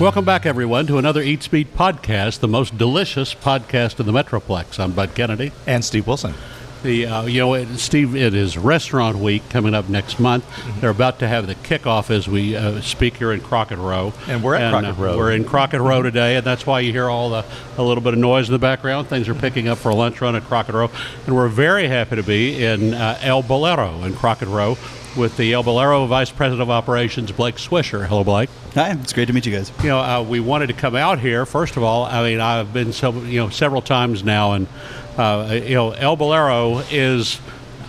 Welcome back, everyone, to another Eats Beat podcast, the most delicious podcast in the Metroplex. I'm Bud Kennedy. And Steve Wilson. The uh, you know, it, Steve, it is Restaurant Week coming up next month. Mm-hmm. They're about to have the kickoff as we uh, speak here in Crockett Row, And we're at Crockett Row. We're in Crockett Row today, and that's why you hear all the a little bit of noise in the background. Things are picking up for a lunch run at Crockett Row, and we're very happy to be in uh, El Bolero in Crockett Row with the El Bolero Vice President of Operations, Blake Swisher. Hello, Blake. Hi, it's great to meet you guys. you know, uh, we wanted to come out here. First of all, I mean, I've been so you know several times now, and uh, you know, El Bolero is.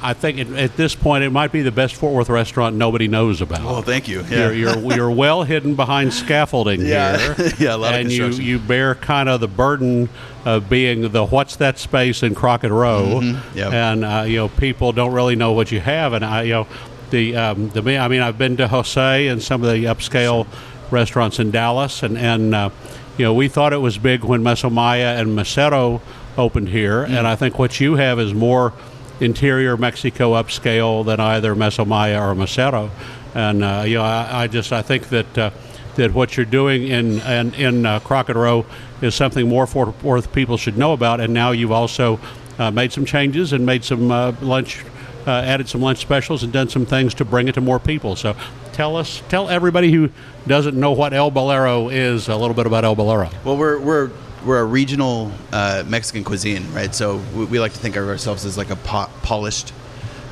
I think it, at this point it might be the best Fort Worth restaurant nobody knows about. Well, thank you. Yeah. You're, you're, you're well hidden behind scaffolding Yeah. here. Yeah, a lot of and you, you bear kind of the burden of being the what's that space in Crockett Row, Mm-hmm. Yep. and uh, you know people don't really know what you have, and I you know the um, the I mean I've been to Jose and some of the upscale restaurants in Dallas, and and uh, you know we thought it was big when Meso Maya and Mesero opened here, Mm. and I think what you have is more interior Mexico upscale than either Meso Maya or Mesero, and uh, you know I, I just I think that. Uh, that what you're doing in in, in uh, Crockett Row is something more Fort Worth people should know about, and now you've also uh, made some changes and made some uh, lunch, uh, added some lunch specials, and done some things to bring it to more people. So, tell us, tell everybody who doesn't know what El Bolero is a little bit about El Bolero. Well, we're we're we're a regional uh, Mexican cuisine, right? So we, we like to think of ourselves as like a po- polished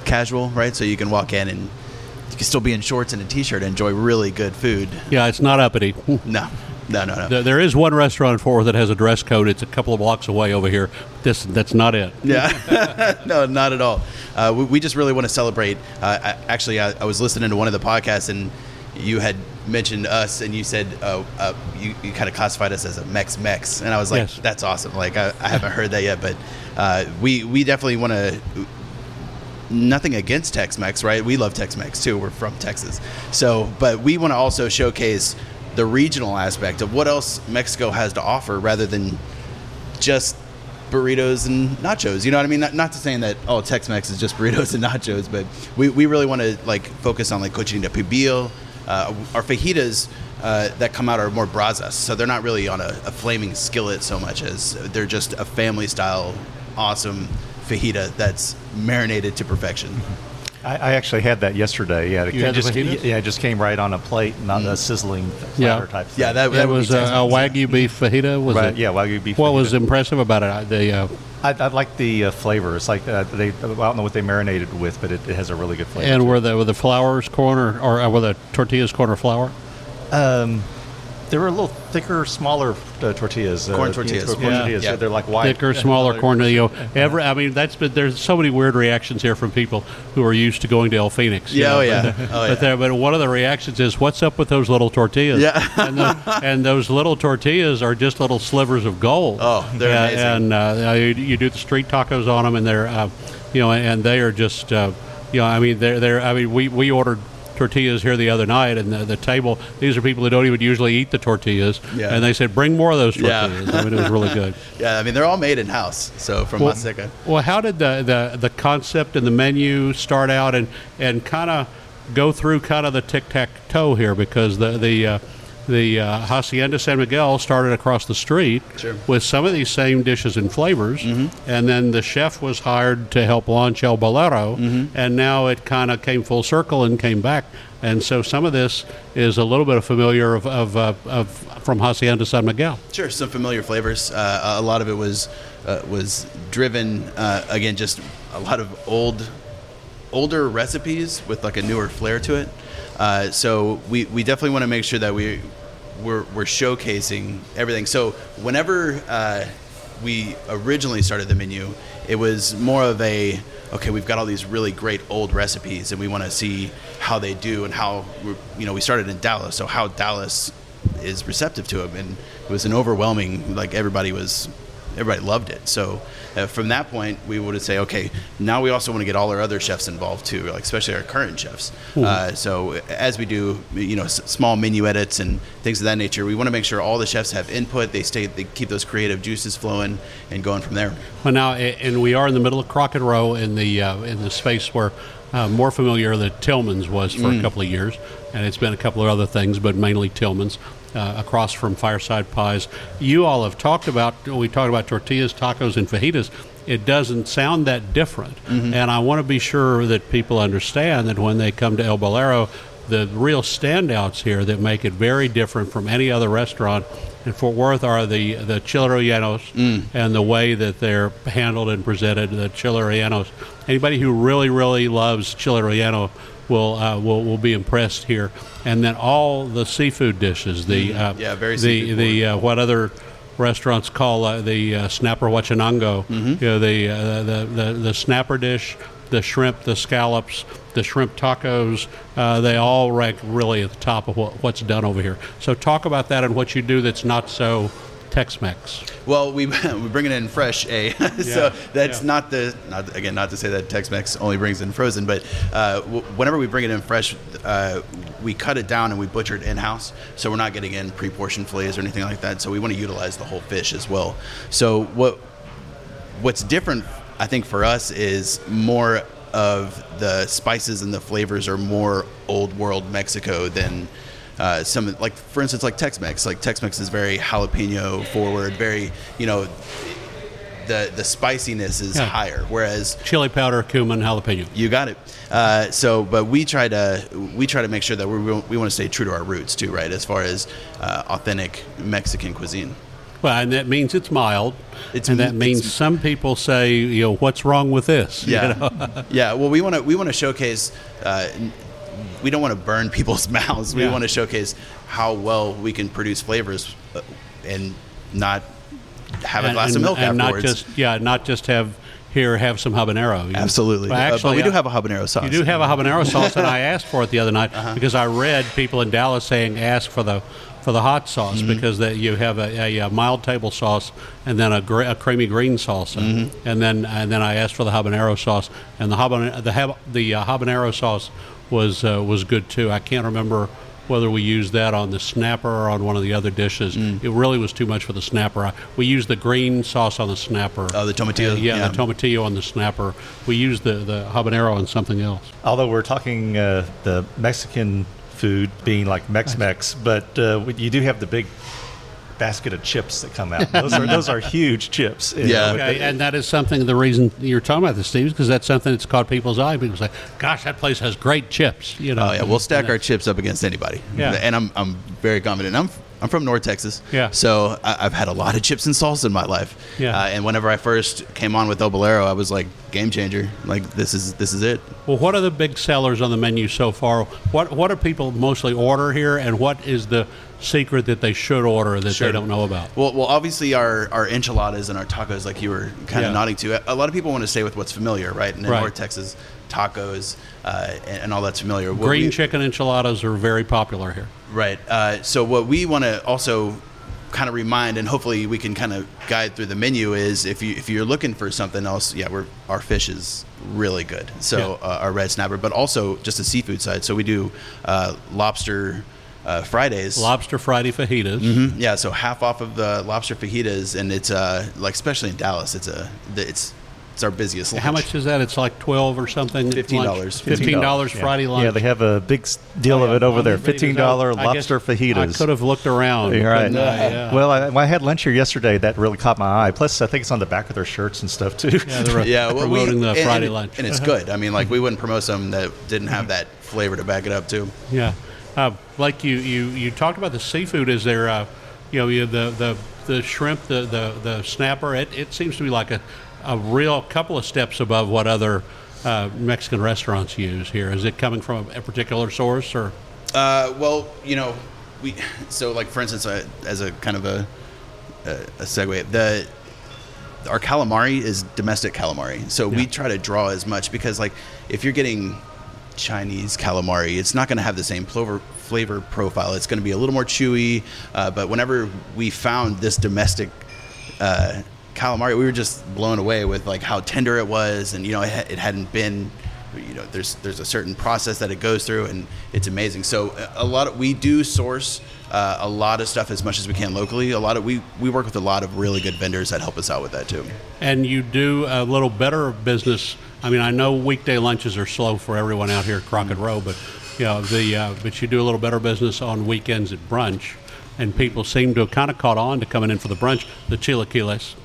casual, right? So you can walk in and you can still be in shorts and a t-shirt and enjoy really good food. Yeah, it's not uppity. No, no, no, no. There, there is one restaurant in Fort Worth that has a dress code. It's a couple of blocks away over here. This that's not it. Yeah, no, not at all. Uh, we, we just really want to celebrate. Uh, I, actually, I, I was listening to one of the podcasts, and you had mentioned us, and you said uh, uh, you, you kind of classified us as a Mex Mex, and I was like, Yes. that's awesome. Like I, I haven't heard that yet, but uh, we we definitely want to. Nothing against Tex-Mex, right? We love Tex-Mex too. We're from Texas, so but we want to also showcase the regional aspect of what else Mexico has to offer, rather than just burritos and nachos. You know what I mean? Not, not to saying that oh Tex-Mex is just burritos and nachos, but we, we really want to like focus on like cochinita pibil. Uh, our fajitas uh, that come out are more brasas, so they're not really on a, a flaming skillet so much as they're just a family style, awesome fajita that's marinated to perfection. I, I actually had that yesterday. Yeah, it You had the just fajitas? yeah, it just came right on a plate, not a sizzling platter type. Thing. Yeah, that, That that was be a, a wagyu beef fajita. Was Right, it? yeah, wagyu beef What was impressive about it? The uh, I, I like the uh, flavor. It's like uh, they. I don't know what they marinated with, but it, it has a really good flavor. and were the were the flours corner or uh, were the tortillas corner flour? it. um, they were a little thicker, smaller uh, tortillas. uh, Corn you know, tortillas. corn Yeah. tortillas. Yeah. They're like white, thicker, smaller colored. corn. You know, every, I mean, that's but there's so many weird reactions here from people who are used to going to El Fenix. Yeah, know, oh, yeah. But, Oh, yeah. but, there, but one of the reactions is, "What's up with those little tortillas?" Yeah. and, the, and those little tortillas are just little slivers of gold. Oh, they're Yeah, amazing. And uh, you, you do the street tacos on them, and they're, uh, you know, and they are just, uh, you know, I mean, they're, they're I mean, we we ordered. Tortillas here the other night, and the, the table. These are people who don't even usually eat the tortillas, Yeah. and they said, "Bring more of those Yeah. tortillas." I mean, it was really good. Yeah, I mean they're all made in house, so from Well- Maseca. Well, how did the, the, the concept and the menu start out and, and kind of go through kind of the tic tac toe here? Because the the uh, the uh, Hacienda San Miguel started across the street Sure. with some of these same dishes and flavors, and then the chef was hired to help launch El Bolero, and now it kind of came full circle and came back. And so some of this is a little bit of familiar of, of, uh, of from Hacienda San Miguel. Sure, some familiar flavors. Uh, a lot of it was uh, was driven uh, again, just a lot of old older recipes with like a newer flair to it. Uh, so we, we definitely want to make sure that we we're, we're showcasing everything. So whenever uh, we originally started the menu, it was more of a okay. We've got all these really great old recipes, and we want to see how they do and how you know we started in Dallas, so how Dallas is receptive to them, and it was an overwhelming like everybody was everybody loved it. So uh, from that point, we would say, okay, now we also want to get all our other chefs involved too, like especially our current chefs. Uh, so as we do, you know, s- small menu edits and things of that nature, we want to make sure all the chefs have input. They stay, they keep those creative juices flowing and going from there. Well, now, and we are in the middle of Crockett Row in the uh, in the space where uh, more familiar that Tillman's was for Mm. a couple of years, and it's been a couple of other things, but mainly Tillman's. Uh, across from Fireside Pies. You all have talked about, we talked about tortillas, tacos, and fajitas. It doesn't sound that different. And I want to be sure that people understand that when they come to El Bolero, the real standouts here that make it very different from any other restaurant in Fort Worth are the the chile rellenos and the way that they're handled and presented. The chile rellenos. Anybody who really really loves chile relleno will uh, will will be impressed here. And then all the seafood dishes. The uh, Yeah, very the the uh, what other restaurants call uh, the uh, snapper huachinango. Mm-hmm. You know the, uh, the the the snapper dish, the shrimp, the scallops, the shrimp tacos. Uh, they all rank really at the top of what, what's done over here. So talk about that and what you do that's not so Tex-Mex. Well, we we bring it in fresh, a Yeah, so that's yeah. not the not again not to say that Tex-Mex only brings in frozen, but uh, w- whenever we bring it in fresh, uh, we cut it down and we butcher it in house, so we're not getting in pre-portioned fillets or anything like that. So we want to utilize the whole fish as well. So what what's different, I think, for us is more of the spices and the flavors are more old world Mexico than uh, some like for instance like Tex-Mex. Like Tex-Mex is very jalapeno forward, very you know the the spiciness is Yeah. higher, whereas Chili powder, cumin, jalapeno. you got it. Uh, so, but we try to we try to make sure that we we want to stay true to our roots too, right? As far as uh, authentic Mexican cuisine. Well, and that means it's mild. It's and that means some people say, you know, what's wrong with this? You Yeah, know? yeah. Well, we want to we want to showcase. Uh, we don't want to burn people's mouths. We Yeah. want to showcase how well we can produce flavors uh, and not have a glass and- of milk and afterwards. not just yeah, not just have here have some habanero. Absolutely. Well, Uh, actually, but we do have a habanero sauce. You do have a habanero sauce, and I asked for it the other night Uh-huh. because I read people in Dallas saying ask for the for the hot sauce Mm-hmm. because that you have a, a, a mild table sauce and then a, a creamy green salsa, Mm-hmm. and then and then I asked for the habanero sauce, and the habanero the hab- the uh, habanero sauce was uh, was good too. I can't remember whether we used that on the snapper or on one of the other dishes. Mm. It really was too much for the snapper. I, we used the green sauce on the snapper. Oh, the tomatillo, Uh, yeah, yeah. the tomatillo on the snapper. We used the, the habanero on something else. Although we're talking uh, the Mexican food being like Mex-Mex, but uh, you do have the big basket of chips that come out. Those are those are huge chips. Yeah. know, Okay, the- and that is something. The reason you're talking about this, Steve, is because that's something that's caught people's eye. People say, "Gosh, that place has great chips." You know. Oh yeah, we'll stack our chips up against anybody. Yeah. and I'm I'm very confident. I'm I'm from North Texas. Yeah. So I, I've had a lot of chips and salsa in my life. Yeah. Uh, and whenever I first came on with El Bolero, I was like game changer. Like this is this is it. Well, what are the big sellers on the menu so far? What What do people mostly order here, and what is the secret that they should order that Sure. they don't know about? Well, well, obviously our, our enchiladas and our tacos, like you were kind of nodding to. A lot of people want to stay with what's familiar, right? And in Right. North Texas, tacos uh, and, and all that's familiar. What Green we- chicken enchiladas are very popular here. Right. Uh, so what we want to also kind of remind, and hopefully we can kind of guide through the menu, is if you if you're looking for something else, yeah, we're our fish is really good. So Yeah. uh, our red snapper, but also just the seafood side. So we do uh, lobster uh, Fridays. Lobster Friday fajitas. Mhm. Yeah, so half off of the lobster fajitas, and it's uh like especially in Dallas, it's a it's it's our busiest. Lunch. How much is that? It's like twelve or something. $15. Fifteen dollars Yeah. Friday lunch. Yeah, they have a big s- deal of it over there. Fifteen dollar lobster fajitas. I could have looked around. You're right. couldn't Yeah. Well, I, when I had lunch here yesterday. That really caught my eye. Plus, I think it's on the back of their shirts and stuff too. Yeah, they're Yeah, well, we- promoting the and- Friday and, lunch. and it's good. I mean, like we wouldn't promote something that didn't have that flavor to back it up too. Yeah, uh, like you, you, you talked about the seafood. Is there, uh, you know, you the, the the shrimp, the the, the snapper? It, it seems to be like a, a real couple of steps above what other uh, Mexican restaurants use here. Is it coming from a particular source or? Uh, well, you know, we so like for instance, uh, as a kind of a, a a segue, the our calamari is domestic calamari, so we try to draw as much because like if you're getting Chinese calamari, it's not going to have the same flavor flavor profile. It's going to be a little more chewy. Uh, but whenever we found this domestic uh, calamari, we were just blown away with like how tender it was, and you know it, it hadn't been. You know, there's there's a certain process that it goes through, and it's amazing. So a lot of we do source uh, a lot of stuff as much as we can locally. A lot of we we work with a lot of really good vendors that help us out with that too. And you do a little better business. I mean, I know weekday lunches are slow for everyone out here at Crockett Row, but you know the uh, but you do a little better business on weekends at brunch. and people seem to have kind of caught on to coming in for the brunch. The chilaquiles.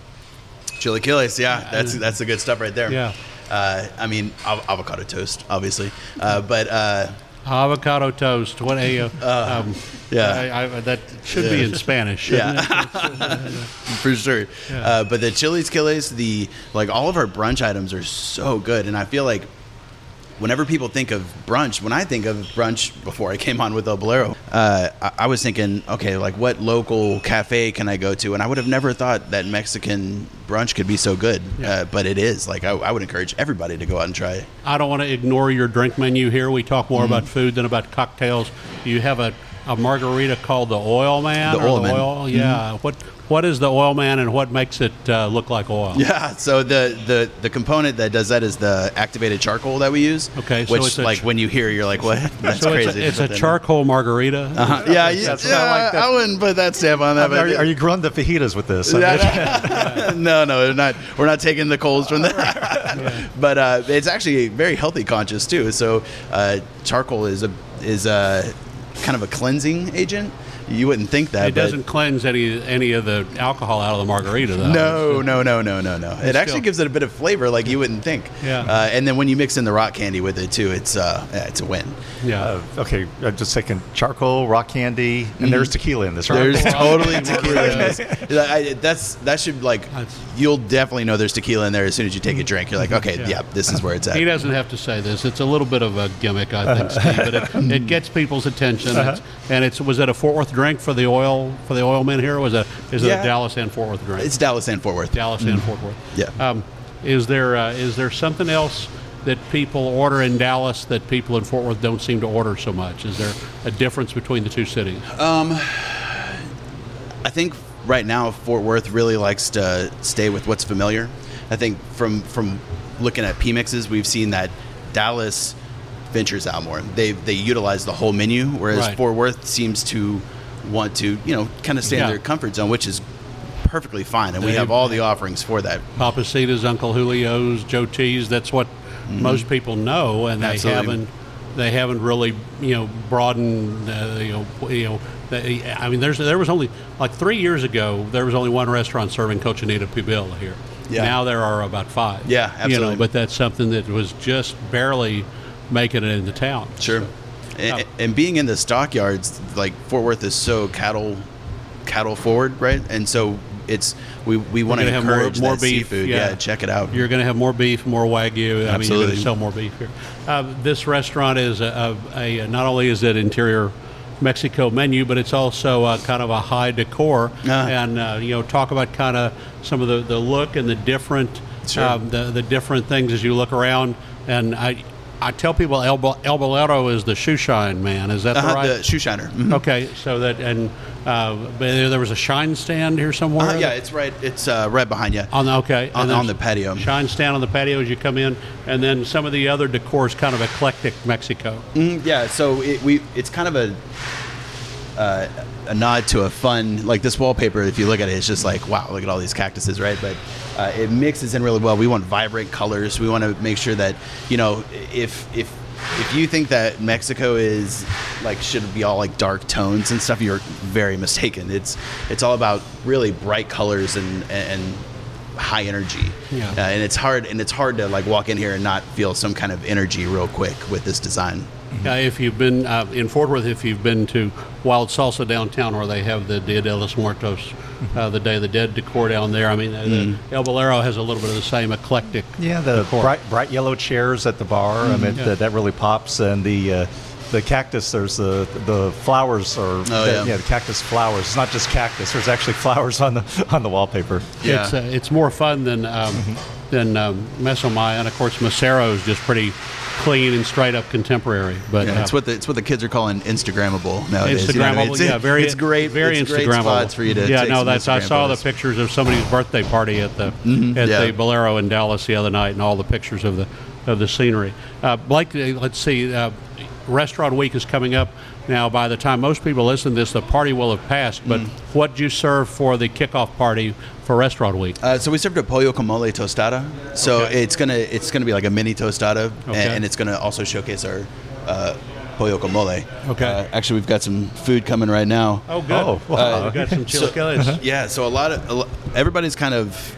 Chilaquiles, yeah, that's that's the good stuff right there. Yeah. Uh, I mean, av- avocado toast, obviously, uh, but uh, Avocado toast. What a uh, um, yeah. I, I, that should be in Spanish. Yeah. for sure. Uh, but the chilaquiles, the like all of our brunch items are so good, and I feel like whenever people think of brunch, when I think of brunch before I came on with El Bolero, uh, I, I was thinking, okay, like what local cafe can I go to? And I would have never thought that Mexican brunch could be so good, uh, but it is. Like I, I would encourage everybody to go out and try it. I don't want to ignore your drink menu here. We talk more Mm-hmm. about food than about cocktails. You have a, a margarita called the Oil Man. The or Oil Man. Oil? Yeah. What What is the Oil Man, and what makes it uh, look like oil? Yeah, so the, the the component that does that is the activated charcoal that we use. Okay, so which it's like ch- when you hear, you're like, what? That's So crazy. it's a, it's a charcoal margarita. Uh-huh. Yeah, yeah, That's yeah, what I like that- I wouldn't put that stamp on that. are, but you- are you grilling the fajitas with this? I mean- no, no, we're not. We're not taking the coals from that. But uh, it's actually very healthy conscious too. So uh, charcoal is a is a kind of a cleansing agent. You wouldn't think that. It but doesn't cleanse any any of the alcohol out of the margarita, though. No, no, no, no, no, no. It actually gives it a bit of flavor, like you wouldn't think. Yeah. Uh, and then when you mix in the rock candy with it too, it's uh, yeah, it's a win. Yeah. Uh, okay, I'm just thinking charcoal, rock candy, and there's tequila in this, right? There's totally I- tequila in this. I- that's that should like That's- you'll definitely know there's tequila in there as soon as you take a drink. You're like, okay, Yeah. yeah, this is where it's at. He doesn't have to say this. It's a little bit of a gimmick, I think, Steve, but it, it gets people's attention. It's, and it's was it a Fort Worth drink for the oil for the oil men here? Was it is it Yeah. a Dallas and Fort Worth drink? It's Dallas and Fort Worth. Dallas and Fort Worth. Yeah. Um, is there uh, is there something else that people order in Dallas that people in Fort Worth don't seem to order so much? Is there a difference between the two cities? I think right now Fort Worth really likes to stay with what's familiar. I think from from looking at P mixes, we've seen that Dallas ventures out more. They they utilize the whole menu, whereas Right. Fort Worth seems to want to you know kind of stay Yeah. in their comfort zone, which is perfectly fine, and we have all the offerings for that. Pappasito's, Uncle Julio's, Joe T's. That's what most people know, and they Mm-hmm. Absolutely. haven't they haven't really you know broadened uh, you know you know. They, I mean, there's there was only like three years ago there was only one restaurant serving Cochinita Pibil here. Yeah. Now there are about five. Yeah, You absolutely. know, but that's something that was just barely making it into town. Sure. And, and being in the stockyards, like Fort Worth is so cattle cattle forward, right? And so it's we, we want to have more- encourage more beef, seafood. yeah. Yeah. check it out. You're going to have more beef, more wagyu. I mean, you're going Absolutely. to sell more beef here. Uh, this restaurant is a, a, a not only is it interior Mexico menu, but it's also uh, kind of a high decor. Ah. And uh, you know, talk about kind of some of the, the look and the different Sure. um, the the different things as you look around. And I I tell people El, El Bolero is the shoe shine man. Is that the Uh-huh, right? the shoe shiner. Mhm. Okay, so that and uh, there was a shine stand here somewhere. Uh, yeah, it's right. It's uh, right behind you. On the okay, On- on the patio. Shine stand on the patio as you come in, and then some of the other decor is kind of eclectic Mexico. Mhm, yeah, so it, we it's kind of a uh, a nod to a fun like this wallpaper. If you look at it, it's just like wow, look at all these cactuses, right? But uh, it mixes in really well. We want vibrant colors. We want to make sure that you know if if if you think that Mexico is like should be all like dark tones and stuff, you're very mistaken. It's it's all about really bright colors and and high energy. Yeah. Uh, and it's hard and it's hard to like walk in here and not feel some kind of energy real quick with this design. Uh, if you've been uh, in Fort Worth, if you've been to Wild Salsa downtown, where they have the Dia de los Muertos, uh, the Day of the Dead decor down there. I mean, uh, the El Bolero has a little bit of the same eclectic. Yeah, the decor. bright, bright yellow chairs at the bar. I mean, Yeah. that, that really pops. And the uh, the cactus. There's the the flowers or Oh, the, yeah. the cactus flowers. It's not just cactus. There's actually flowers on the on the wallpaper. Yeah. It's uh, it's more fun than um, than um, Meso Maya, and of course Mesero is just pretty clean and straight up contemporary. But Yeah, uh, it's what the it's what the kids are calling Instagrammable nowadays. you know I mean? It's, yeah, very, it's great. very it's great spots for you to. Yeah, no, that's. I saw the pictures of somebody's birthday party at the at Mm-hmm. yeah. the Bolero in Dallas the other night, and all the pictures of the of the scenery. Uh, Blake, uh, let's see. Uh, Restaurant Week is coming up now. By the time most people listen to this, the party will have passed. But Mm. what do you serve for the kickoff party for Restaurant Week? Uh, so we served a pollo con mole tostada. So Okay. it's gonna it's gonna be like a mini tostada, Okay. and, it's gonna also showcase our uh, pollo con mole. Okay. Uh, actually, we've got some food coming right now. Oh, good. Oh, wow. we got some So- Yeah, so a lot of a everybody's kind of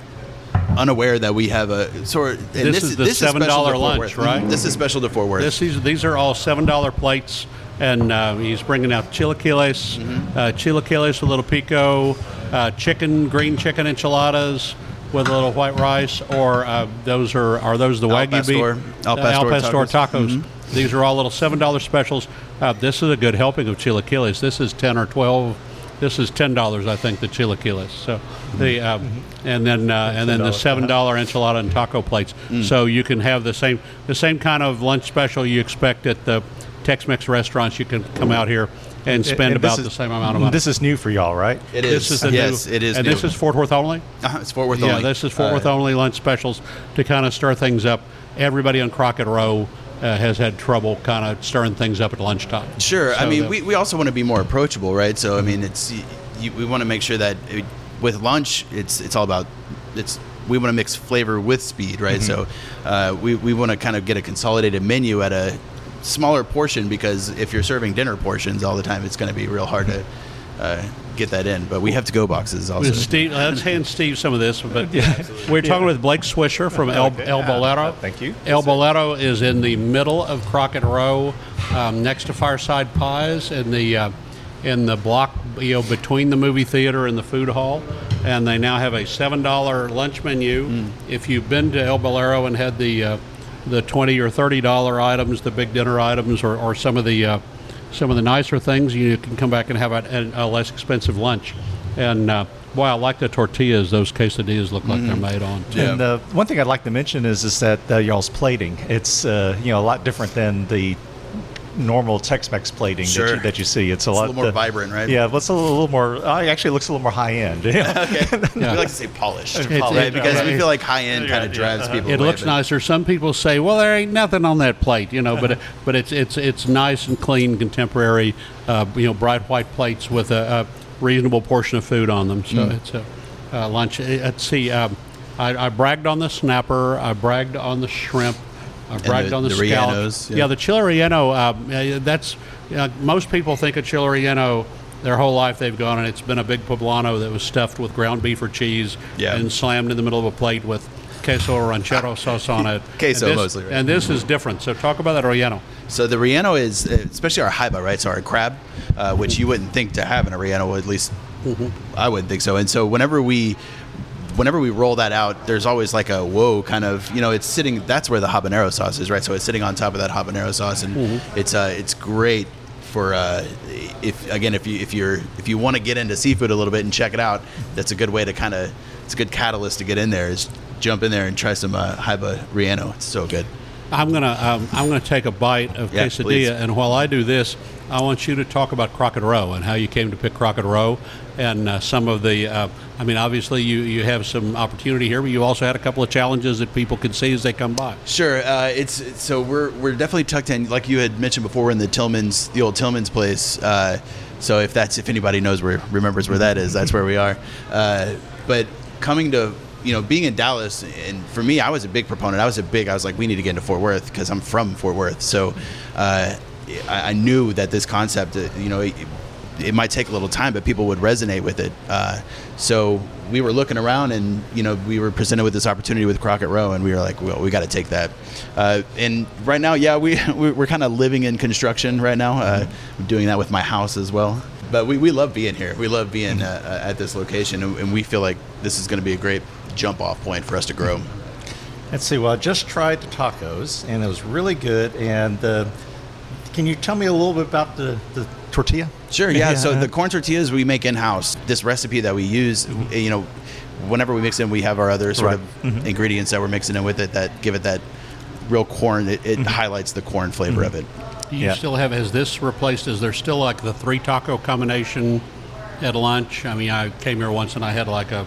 unaware that we have a sort. Of, This is the special to $7 Fort lunch, right? This is special to Fort Worth. This, these, these are all seven dollar plates, and uh, he's bringing out chilaquiles, Mm-hmm. uh, chilaquiles with a little pico, uh, chicken, green chicken enchiladas with a little white rice, or uh, those are are those the wagyu beef, al uh, pastor pastor tacos. tacos. These are all little seven dollar specials. Uh, this is a good helping of chilaquiles. This is ten or twelve. This is ten dollars, I think, the chilaquiles. So the um, and then uh, and then the seven dollar enchilada and taco plates. So you can have the same the same kind of lunch special you expect at the Tex-Mex restaurants. You can come out here and spend And about is- the same amount of money. This is new for y'all, right? it This is. the yes, new, it is. and new. this is Fort Worth only. Uh-huh, it's Fort Worth Yeah, only. this is Fort Uh, Worth only lunch specials to kind of stir things up. Everybody on Crockett Row uh, has had trouble kind of stirring things up at lunchtime. Sure. I mean, the- we, we also want to be more approachable, right? So I mean, it's y- you, we want to make sure that it, with lunch, it's it's all about it's we want to mix flavor with speed, right? So uh, we we want to kind of get a consolidated menu at a smaller portion because if you're serving dinner portions all the time, it's going to be real hard to uh, get that in. But we have to go boxes also. With Steve, let's hand Steve some of this. But we're talking with Blake Swisher from El, Okay. El Bolero. Thank you. El Bolero is in the middle of Crockett Row, um, next to Fireside Pies, in the uh, in the block, you know, between the movie theater and the food hall. And they now have a seven dollar lunch menu. Mm. If you've been to El Bolero and had the uh, the twenty or thirty dollar items, the big dinner items, or, or some of the uh, some of the nicer things, you can come back and have a, a less expensive lunch. And uh, boy, I like the tortillas. Those quesadillas look like they're made on. Too. And uh, one thing I'd like to mention is is that uh, y'all's plating. It's uh, you know a lot different than the normal Tex-Mex plating that, you, that you see. It's a a lot little more uh, vibrant, right? Yeah, but it's a little, little more. Uh, actually, it looks a little more high end. Yeah. Okay. Yeah. We like to say polished, It's- right? Because we feel like high end kind Yeah, of yeah, drives uh-huh. people. It away, looks but- nicer. Some people say, "Well, there ain't nothing on that plate," you know, but but it's it's it's nice and clean, contemporary, uh, you know, bright white plates with a, a reasonable portion of food on them. So it's a uh, lunch. Uh, Let's see. Um, I, I bragged on the snapper. I bragged on the shrimp. I bragged the- on the, the scallops. rellenos, Yeah. yeah. the chile relleno. Um, uh, that's uh, most people think of chile relleno. Their whole life they've gone and it's been a big poblano that was stuffed with ground beef or cheese Yeah. and slammed in the middle of a plate with queso or ranchero sauce on it. Queso And this- mostly, right? And this is different. So talk about that relleno. So the relleno is, uh, especially our jaiba, right? So our crab, uh, which you wouldn't think to have in a relleno, at least I wouldn't think so. And so whenever we, whenever we roll that out, there's always like a whoa kind of, you know, it's sitting. That's where the habanero sauce is, right? So it's sitting on top of that habanero sauce, and it's uh, it's great for uh, if again if you if you're if you want to get into seafood a little bit and check it out, that's a good way to kind of it's a good catalyst to get in there. Is jump in there and try some uh, jaiba relleno. It's so good. I'm gonna um, I'm gonna take a bite of Yeah, quesadilla, please. and while I do this, I want you to talk about Crockett Row and how you came to pick Crockett Row, and uh, some of the. Uh, I mean, obviously you you have some opportunity here, but you also had a couple of challenges that people can see as they come by. Sure. Uh, it's so we're we're definitely tucked in, like you had mentioned before. In the Tillman's, the old Tillman's place. Uh, so if that's if anybody knows where remembers where that is, that's where we are. Uh, but coming to you know being in Dallas, and for me, I was a big proponent. I was a big. I was like, we need to get into Fort Worth because I'm from Fort Worth. So uh, I, I knew that this concept, uh, you know. It, it might take a little time, but people would resonate with it. Uh, so we were looking around, and you know, we were presented with this opportunity with Crockett Row, and we were like, "Well, we got to take that." Uh, and right now, yeah, we we- we're kind of living in construction right now. Uh, I'm doing that with my house as well. But we, we love being here. We love being uh, at this location, and, and we feel like this is going to be a great jump off point for us to grow. Let's see. Well, I just tried the tacos, and it was really good. And uh, can you tell me a little bit about the, the tortilla? Sure. Yeah. So the corn tortillas we make in house. This recipe that we use, you know, whenever we mix in, we have our other sort Right. of ingredients that we're mixing in with it that give it that real corn. It, it mm-hmm. highlights the corn flavor mm-hmm. of it. Do you Yeah. still have? Has this replaced? Is there still like the three taco combination at lunch? I mean, I came here once and I had like a,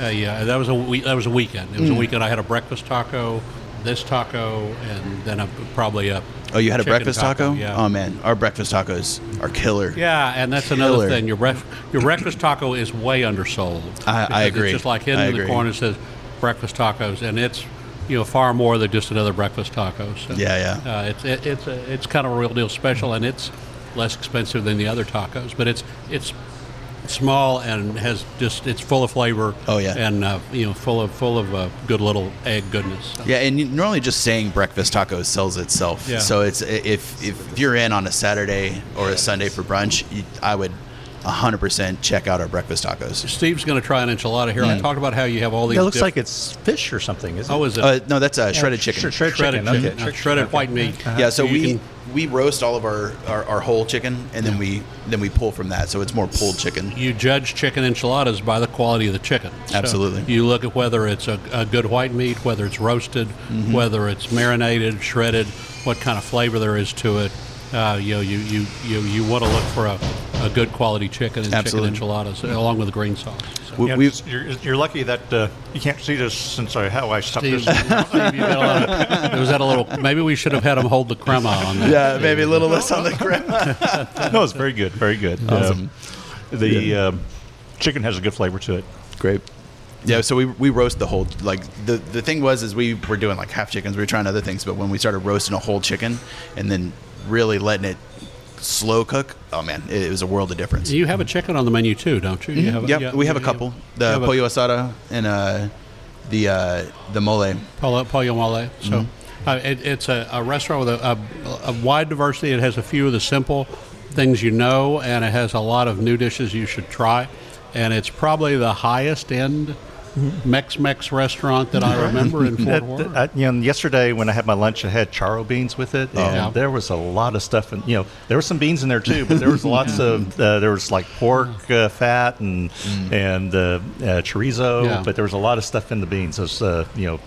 a uh, that was a we- that was a weekend. It was a mm. weekend. I had a breakfast taco, this taco, and then a, probably a. Oh, you had a breakfast taco? Yeah. Oh man, our breakfast tacos are killer. Yeah, and that's another thing. Your bref- your breakfast taco is way undersold. I- I agree. It's just like hidden I in the corner it says breakfast tacos, and it's you know far more than just another breakfast taco. So, Yeah, yeah. Uh, it's it, it's a, it's kind of a real deal special, and it's less expensive than the other tacos, but it's it's small and has just it's full of flavor. Oh, yeah. and uh, you know full of full of uh, good little egg goodness. So. Yeah, and normally just saying breakfast tacos sells itself. Yeah. So it's if if you're in on a Saturday or a Sunday for brunch, you, I would 100% check out our breakfast tacos. Steve's going to try an enchilada here. I Mm. talked about how you have all these. It looks diff- like it's fish or something, isn't it? Oh, it? is it? Uh, no, that's uh, shredded chicken. Sh- shredded, shredded chicken. chicken, Okay. uh, shredded white meat. Yeah, so You we can- we roast all of our, our, our whole chicken and then we then we pull from that, so it's more pulled chicken. you judge chicken enchiladas by the quality of the chicken. So Absolutely. you look at whether it's a, a good white meat, whether it's roasted, Mm-hmm. whether it's marinated, shredded, what kind of flavor there is to it. Uh, you know, you you you, you want to look for a, a good quality chicken and Absolutely. chicken enchiladas along with the green sauce. So. We, Yeah, we, just- you're, you're lucky that uh, you can't see this since I, how I stuck Steve, this. Steve, you got a lot of, was that a little? Maybe we should have had him hold the crema on that. yeah, maybe a little less on the crema. no, it's very good, very good. Awesome. Uh, the um, chicken has a good flavor to it. Great. Yeah, so we, we roast the whole like the the thing was is we were doing like half chickens, we were trying other things, but when we started roasting a whole chicken and then really letting it slow cook, oh man, it, it was a world of difference. You have a chicken on the menu too, don't you? you have a- Yep, yeah, we have a couple. The have a- pollo asada and uh, the uh, the mole. Pollo, pollo mole. So Mm-hmm. uh, it, it's a, a restaurant with a, a, a wide diversity. It has a few of the simple things you know, and it has a lot of new dishes you should try. And it's probably the highest end Mex-Mex restaurant that I remember in Fort Worth. I- you know, yesterday when I had my lunch, I had charro beans with it, and yeah. there was a lot of stuff. And you know, there were some beans in there too, but there was lots of uh, there was like pork uh, fat and and uh, uh, chorizo, Yeah. but there was a lot of stuff in the beans. It was uh, you know,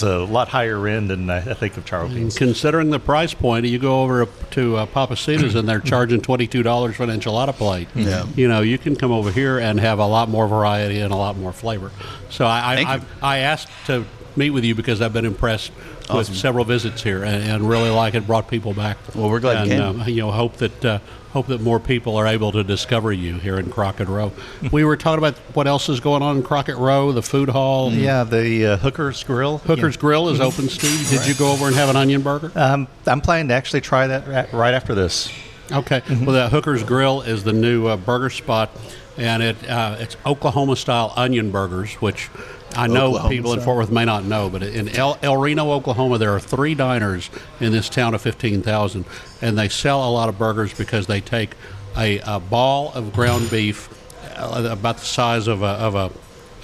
it was a lot higher end than I, I think of charro beans. Considering the price point, you go over to uh, Pappasito's and they're charging twenty-two dollars for an enchilada plate. Yeah. you know, you can come over here and have a lot more variety and a lot more flavor. So I, I. I, I asked to meet with you because I've been impressed Awesome. with several visits here and, and really like it. Brought people back. Well, we're glad you and, came. Um, you know, hope that uh, hope that more people are able to discover you here in Crockett Row. we were talking about what else is going on in Crockett Row, the food hall. Yeah, the uh, Hooker's Grill. Hooker's Grill is open, Steve. Did you go over and have an onion burger? Um, I'm planning to actually try that right after this. Okay. Well, the Hooker's Grill is the new uh, burger spot, and it uh, it's Oklahoma style onion burgers, which I know Oklahoma people in. Fort Worth may not know, but in El, El Reno, Oklahoma, there are three diners in this town of fifteen thousand, and they sell a lot of burgers because they take a, a ball of ground beef uh, about the size of a of a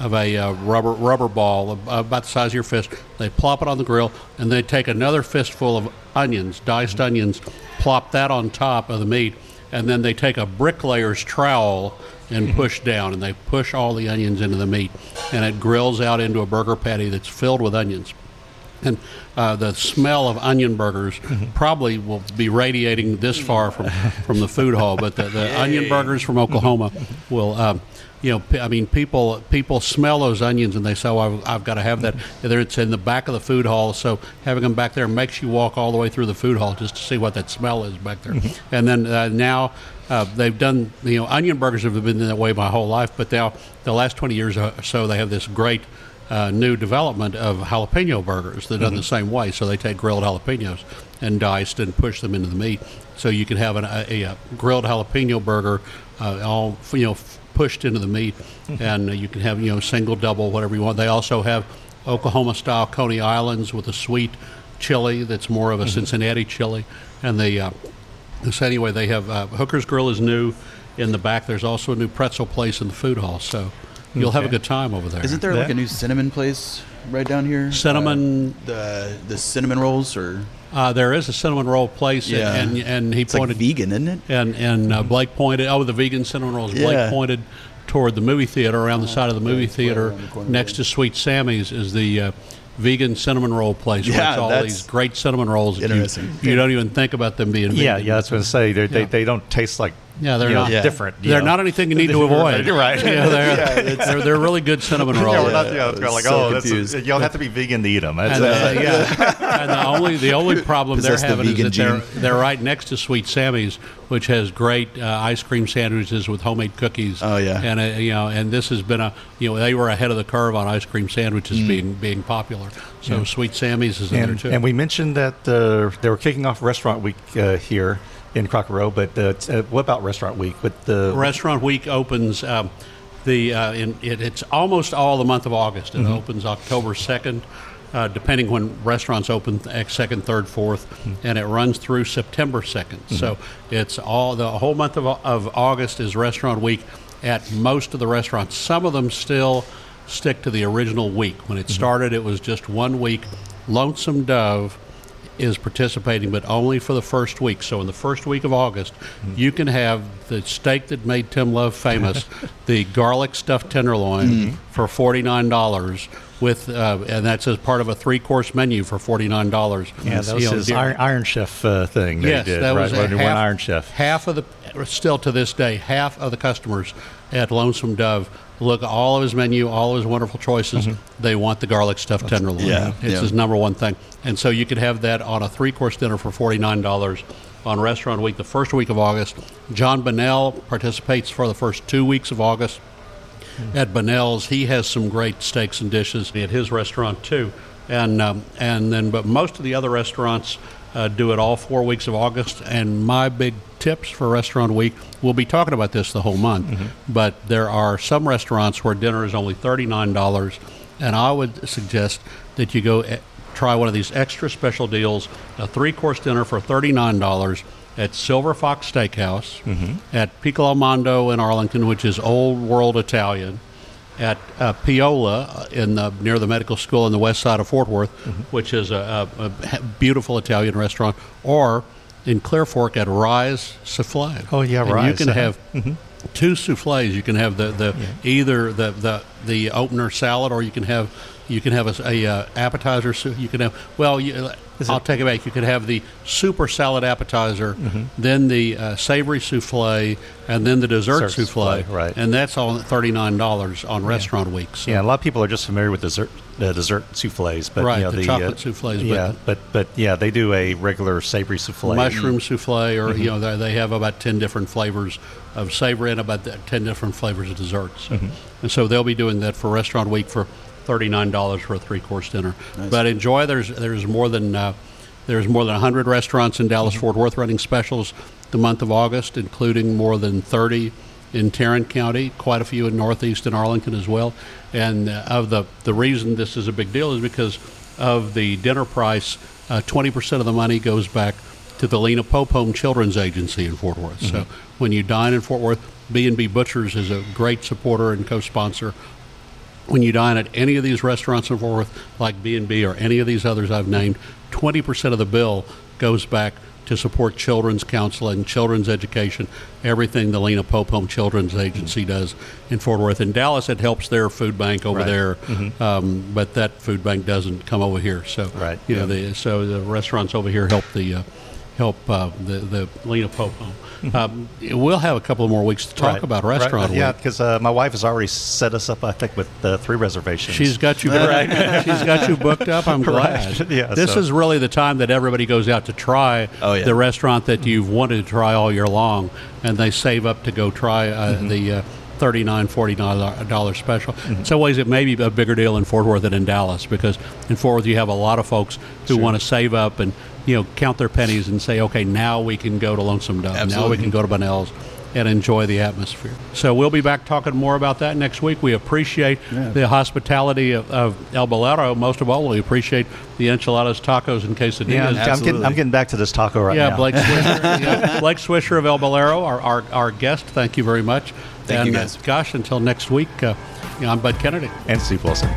of a uh, rubber rubber ball about the size of your fist. They plop it on the grill, and they take another fistful of onions, diced onions, plop that on top of the meat, and then they take a bricklayer's trowel and push down, and they push all the onions into the meat, and it grills out into a burger patty that's filled with onions. And uh, the smell of onion burgers probably will be radiating this far from, from the food hall. But the, the onion burgers from Oklahoma will, um, you know, p- I mean, people people smell those onions and they say, oh, I've, I've got to have that. There it's in the back of the food hall, so having them back there makes you walk all the way through the food hall just to see what that smell is back there. and then uh, now uh, they've done, you know, onion burgers have been that way my whole life, but now the last 20 years or so, they have this great uh, new development of jalapeno burgers that are done the same way. So they take grilled jalapenos and diced and push them into the meat. So you can have an, a, a grilled jalapeno burger, uh, all you know, pushed into the meat, and uh, you can have you know single, double, whatever you want. They also have Oklahoma style Coney Islands with a sweet chili that's more of a Cincinnati chili, and they. So anyway, they have uh, Hooker's Grill is new in the back. There's also a new pretzel place in the food hall. So you'll have a good time over there. Isn't there like a new cinnamon place right down here? Cinnamon- Uh, the the cinnamon rolls or Uh, there is a cinnamon roll place, Yeah. and and he it's like pointed vegan, isn't it? and and uh, Blake pointed. Oh, the vegan cinnamon rolls. Blake pointed toward the movie theater around the side of the movie right theater, the next to Sweet Sammy's, is the uh, vegan cinnamon roll place. where Yeah, it's all these great cinnamon rolls. that you- interesting. You, don't even think about them being vegan. Yeah, yeah, that's what I say. Yeah. they, they don't taste like Yeah, they're you know, not- Yeah. different. you They're know. not anything you need to avoid. You're right. Yeah, they're, they're, they're really good cinnamon rolls. Yeah, we're not, Yeah, yeah, I it's like, so oh, that's confused. you don't have to be vegan to eat them. And, uh, yeah, and the only the only problem they're Possess the having is vegan that they're they're right next to Sweet Sammy's, which has great uh, ice cream sandwiches with homemade cookies. Oh, yeah. and uh, you know, and this has been a you know they were ahead of the curve on ice cream sandwiches Mm. being being popular. So Sweet Sammy's is in there and, too. and we mentioned that uh, they were kicking off Restaurant Week uh, here in Crockett Row, but uh, uh, what about Restaurant Week? With the Restaurant Week opens um, the uh, in, it, it's almost all the month of August. It opens October second, uh, depending when restaurants open second, third, 4th and it runs through September 2nd So it's all the whole month of, of August is Restaurant Week at most of the restaurants. Some of them still stick to the original week. When it started, it was just one week. Lonesome Dove is participating, but only for the first week. So in the first week of August, you can have the steak that made Tim Love famous, the garlic stuffed tenderloin for forty nine dollars. With uh, and that's as part of a three course menu for forty nine dollars. yeah, that was his Iron, Iron Chef uh, thing. Yes, did, that right? was he half, Iron Chef. Half of the, still to this day, half of the customers at Lonesome Dove look at all of his menu, all of his wonderful choices. They want the garlic stuffed tenderloin. yeah, it's yeah. his number one thing. And so you could have that on a three course dinner for forty nine dollars on Restaurant Week, the first week of August. Jon Bonnell participates for the first two weeks of August at Bonnell's. He has some great steaks and dishes at his restaurant too, and um, and then but most of the other restaurants uh, do it all four weeks of August. And my big tips for Restaurant Week, we'll be talking about this the whole month, but there are some restaurants where dinner is only thirty nine dollars, and I would suggest that you go. eh, Try one of these extra special deals: a three-course dinner for thirty-nine dollars at Silver Fox Steakhouse, at Piccolo Mondo in Arlington, which is old world Italian, at uh, Piola uh, in the, near the medical school on the west side of Fort Worth, which is a, a, a beautiful Italian restaurant, or in Clear Fork at Rise Souffle. Oh, yeah, And You can uh-huh. have two souffles. You can have the, the either the, the the opener salad, or you can have you can have a, a uh, appetizer. You can have well. You, I'll take it back. You could have the super salad appetizer, Mm-hmm. then the uh, savory souffle, and then the dessert souffle. right. And that's all thirty nine dollars on restaurant week. So. Yeah, a lot of people are just familiar with dessert uh, dessert souffles, but Right, you know, the the, chocolate uh, souffles, but- Yeah, but but yeah, they do a regular savory souffle. mushroom souffle, or Mm-hmm. you know, they, they have about ten different flavors of savory and about ten different flavors of desserts. So, Mm-hmm. And so they'll be doing that for Restaurant Week for thirty nine dollars for a three course dinner. But enjoy. There's there's more than uh, there's more than hundred restaurants in Dallas Mm-hmm. Fort Worth running specials the month of August, including more than thirty. In Tarrant County, quite a few in Northeast and Arlington as well, and uh, of the the reason this is a big deal is because of the dinner price. uh, Twenty percent of the money goes back to the Lena Pope Home Children's Agency in Fort Worth. So when you dine in Fort Worth, B&B Butchers is a great supporter and co-sponsor. When you dine at any of these restaurants in Fort Worth, like B&B or any of these others I've named, 20% of the bill goes back to support children's counseling, children's education, everything the Lena Pope Home Children's Agency does in Fort Worth. In Dallas, it helps their food bank over Right. there, um, but that food bank doesn't come over here. So, Right, you know, the, so the restaurants over here help the uh, help uh, the the Lena Pope Home. Um, we'll have a couple more weeks to talk Mm-hmm. Right, about right, restaurant. Yeah, because uh, my wife has already set us up, I think, with uh, three reservations. She's got you. She's got you booked up. I'm glad. Right, yeah, this so- is really the time that everybody goes out to try Oh, yeah. the restaurant that you've wanted to try all year long, and they save up to go try uh, Mm-hmm. the. Uh, $39, $40 special. In some ways, it may be a bigger deal in Fort Worth than in Dallas because in Fort Worth, you have a lot of folks who want to save up and you know count their pennies and say, okay, now we can go to Lonesome Dove. Now we can go to Bonnell's and enjoy the atmosphere. So we'll be back talking more about that next week. We appreciate the hospitality of, of El Bolero. Most of all, we appreciate the enchiladas, tacos, and quesadillas. yeah, I'm, I'm getting, I'm getting back to this taco right Yeah, now. Blake Swisher, yeah, Blake Swisher of El Bolero, our, our, our guest. Thank you very much. Thank and, you, uh, gosh, until next week, uh, I'm Bud Kennedy. and Steve Wilson.